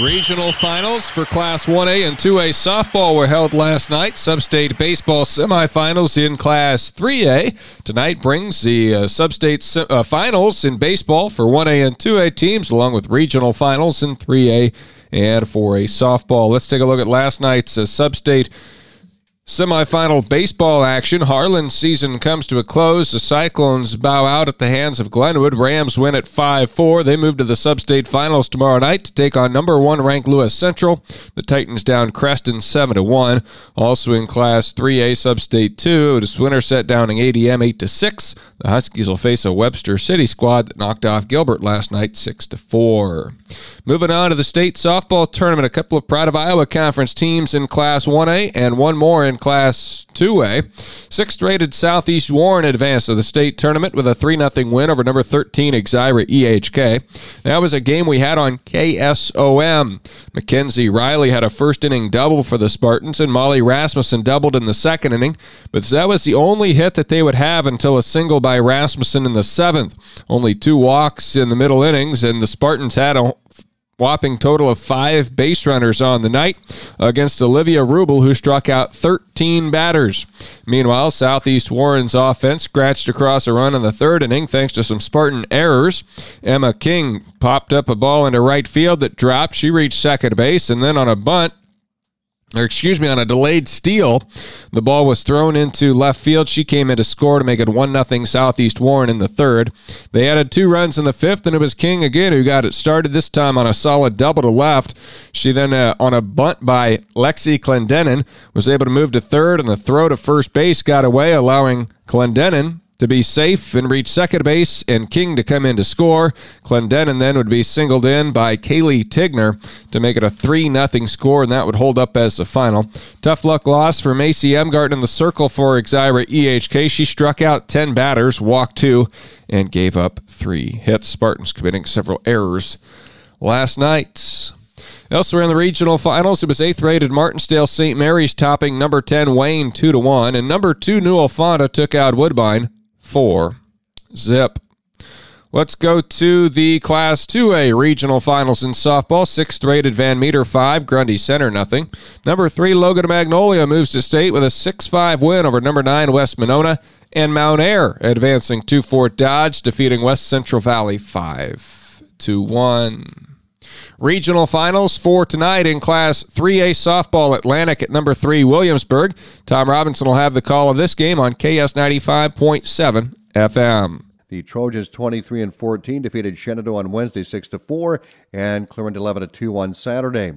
Regional finals for Class 1A and 2A softball were held last night. Substate baseball semifinals in Class 3A. Tonight brings the uh, substate se- uh, finals in baseball for 1A and 2A teams, along with regional finals in 3A and 4A softball. Let's take a look at last night's uh, substate Semifinal baseball action. Harlan season comes to a close. The Cyclones bow out at the hands of Glenwood. Rams win at 5 4. They move to the sub-state Finals tomorrow night to take on number one ranked Lewis Central. The Titans down Creston 7 1. Also in Class 3A sub-state 2, the Winterset down in ADM 8 6. The Huskies will face a Webster City squad that knocked off Gilbert last night 6 4. Moving on to the state softball tournament, a couple of Pride of Iowa Conference teams in Class 1A and one more in Class 2A. Sixth rated Southeast Warren advanced to the state tournament with a 3 0 win over number 13 Exira EHK. That was a game we had on KSOM. Mackenzie Riley had a first inning double for the Spartans, and Molly Rasmussen doubled in the second inning, but that was the only hit that they would have until a single by Rasmussen in the seventh. Only two walks in the middle innings, and the Spartans had a whopping total of five base runners on the night against Olivia Rubel, who struck out 13 batters. Meanwhile, Southeast Warren's offense scratched across a run in the third inning thanks to some Spartan errors. Emma King popped up a ball into right field that dropped. She reached second base, and then on a bunt, or excuse me, on a delayed steal. The ball was thrown into left field. She came in to score to make it 1 0 Southeast Warren in the third. They added two runs in the fifth, and it was King again who got it started, this time on a solid double to left. She then, uh, on a bunt by Lexi Clendenin, was able to move to third, and the throw to first base got away, allowing Clendenin to be safe and reach second base and King to come in to score. Clendenin then would be singled in by Kaylee Tigner to make it a 3 0 score, and that would hold up as the final. Tough luck loss for Macy Emgart in the circle for Exira EHK. She struck out 10 batters, walked two, and gave up three hits. Spartans committing several errors last night. Elsewhere in the regional finals, it was eighth rated Martensdale St. Mary's topping number 10 Wayne 2 to 1, and number 2 Newell Fonda took out Woodbine four. Zip. Let's go to the Class 2A regional finals in softball. Sixth rated Van Meter 5, Grundy Center nothing. Number 3 Logan Magnolia moves to state with a 6 5 win over number 9 West Monona. And Mount Ayr advancing to Fort Dodge, defeating West Central Valley 5 to 1. Regional finals for tonight in Class 3A softball Atlantic at number 3 Williamsburg. Tom Robinson will have the call of this game on KS 95.7 FM. The Trojans 23 and 14 defeated Shenandoah on Wednesday 6 to 4 and Claremont 11 to 2 on Saturday.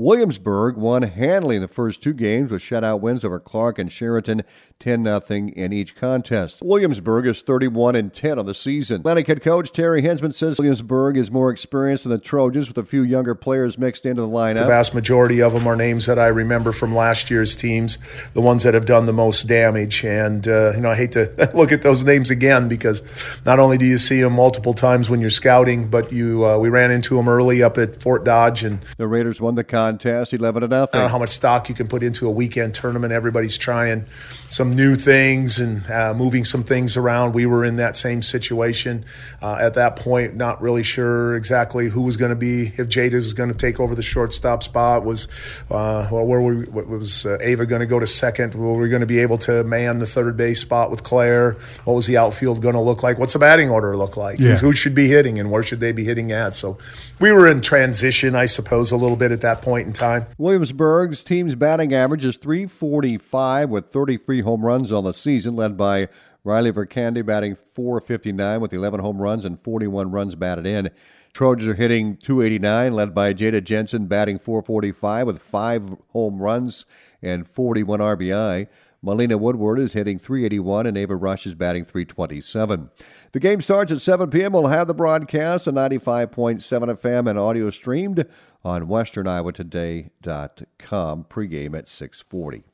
Williamsburg won handily in the first two games with shutout wins over Clark and Sheraton 10 0 in each contest. Williamsburg is 31 and 10 on the season. Atlantic head coach Terry Hensman says Williamsburg is more experienced than the Trojans with a few younger players mixed into the lineup. The vast majority of them are names that I remember from last year's teams, the ones that have done the most damage. And, uh, you know, I hate to look at those names again because not only do you see them multiple times when you're scouting, but you uh, we ran into them early up at Fort Dodge. and The Raiders won the contest 11 to nothing. I don't know how much stock you can put into a weekend tournament. Everybody's trying some new things and uh, moving some things around. We were in that same situation uh, at that point, not really sure exactly who was going to be, if Jada was going to take over the shortstop spot. Was uh, well, where we, was uh, Ava going to go to second? Were we going to be able to man the third base spot with Claire? What was the outfield going to look like? What's the batting order look like? Yeah. Who should be hitting and where should they be hitting at? So we were in transition, I suppose, a little bit at that point in time. Williamsburg's team's batting average is 345 with 33 home runs on the season, led by Riley Vercandy batting 459 with 11 home runs and 41 runs batted in. Trojans are hitting 289, led by Jada Jensen batting 445 with five home runs and 41 RBI. Melina Woodward is hitting 381 and Ava Rush is batting 327. The game starts at 7 p.m. We'll have the broadcast on 95.7 FM and audio streamed on westerniowatoday.com. Pregame at 640.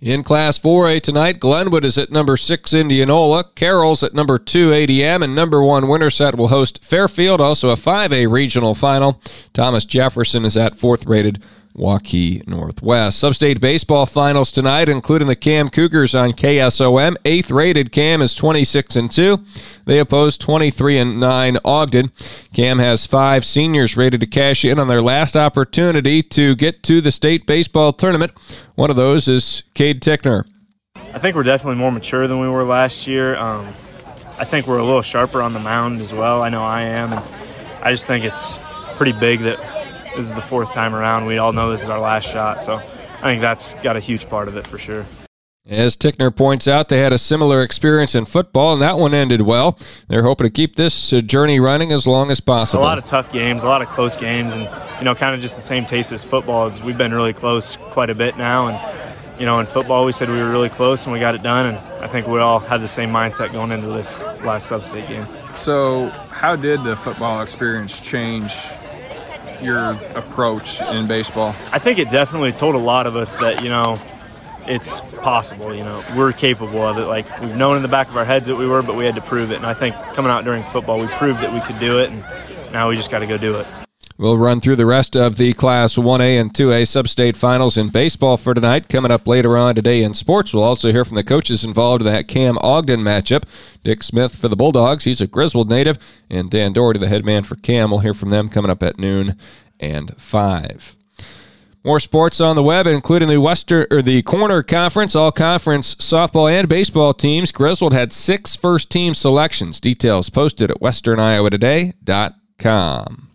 In Class 4A tonight, Glenwood is at number 6 Indianola, Carroll's at number 2 ADM, and number 1 Winterset will host Fairfield, also a 5A regional final. Thomas Jefferson is at 4th rated Waukee Northwest. Substate baseball finals tonight, including the Cam Cougars on KSOM. Eighth rated Cam is 26 and 2. They oppose 23 and 9 Ogden. Cam has five seniors rated to cash in on their last opportunity to get to the state baseball tournament. One of those is Cade Tickner. I think we're definitely more mature than we were last year. Um, I think we're a little sharper on the mound as well. I know I am, and I just think it's pretty big that this is the fourth time around. We all know this is our last shot, so I think that's got a huge part of it for sure. As Tickner points out, they had a similar experience in football, and that one ended well. They're hoping to keep this uh, journey running as long as possible. A lot of tough games, a lot of close games, and you know, kind of just the same taste as football. As we've been really close quite a bit now, and you know, in football we said we were really close and we got it done, and I think we all had the same mindset going into this last sub-state game. So, how did the football experience change your approach in baseball? I think it definitely told a lot of us that, you know, it's possible, you know, we're capable of it. Like we've known in the back of our heads that we were, but we had to prove it. And I think coming out during football, we proved that we could do it, and now we just got to go do it. We'll run through the rest of the Class 1A and 2A sub-state finals in baseball for tonight. Coming up later on today in sports, we'll also hear from the coaches involved in that Cam Ogden matchup. Dick Smith for the Bulldogs, he's a Griswold native, and Dan Doherty, the head man for Cam. We'll hear from them coming up at noon and 5. More sports on the web, including the Western or the Corner Conference, all conference softball and baseball teams. Griswold had six first team selections. Details posted at westerniowatoday.com.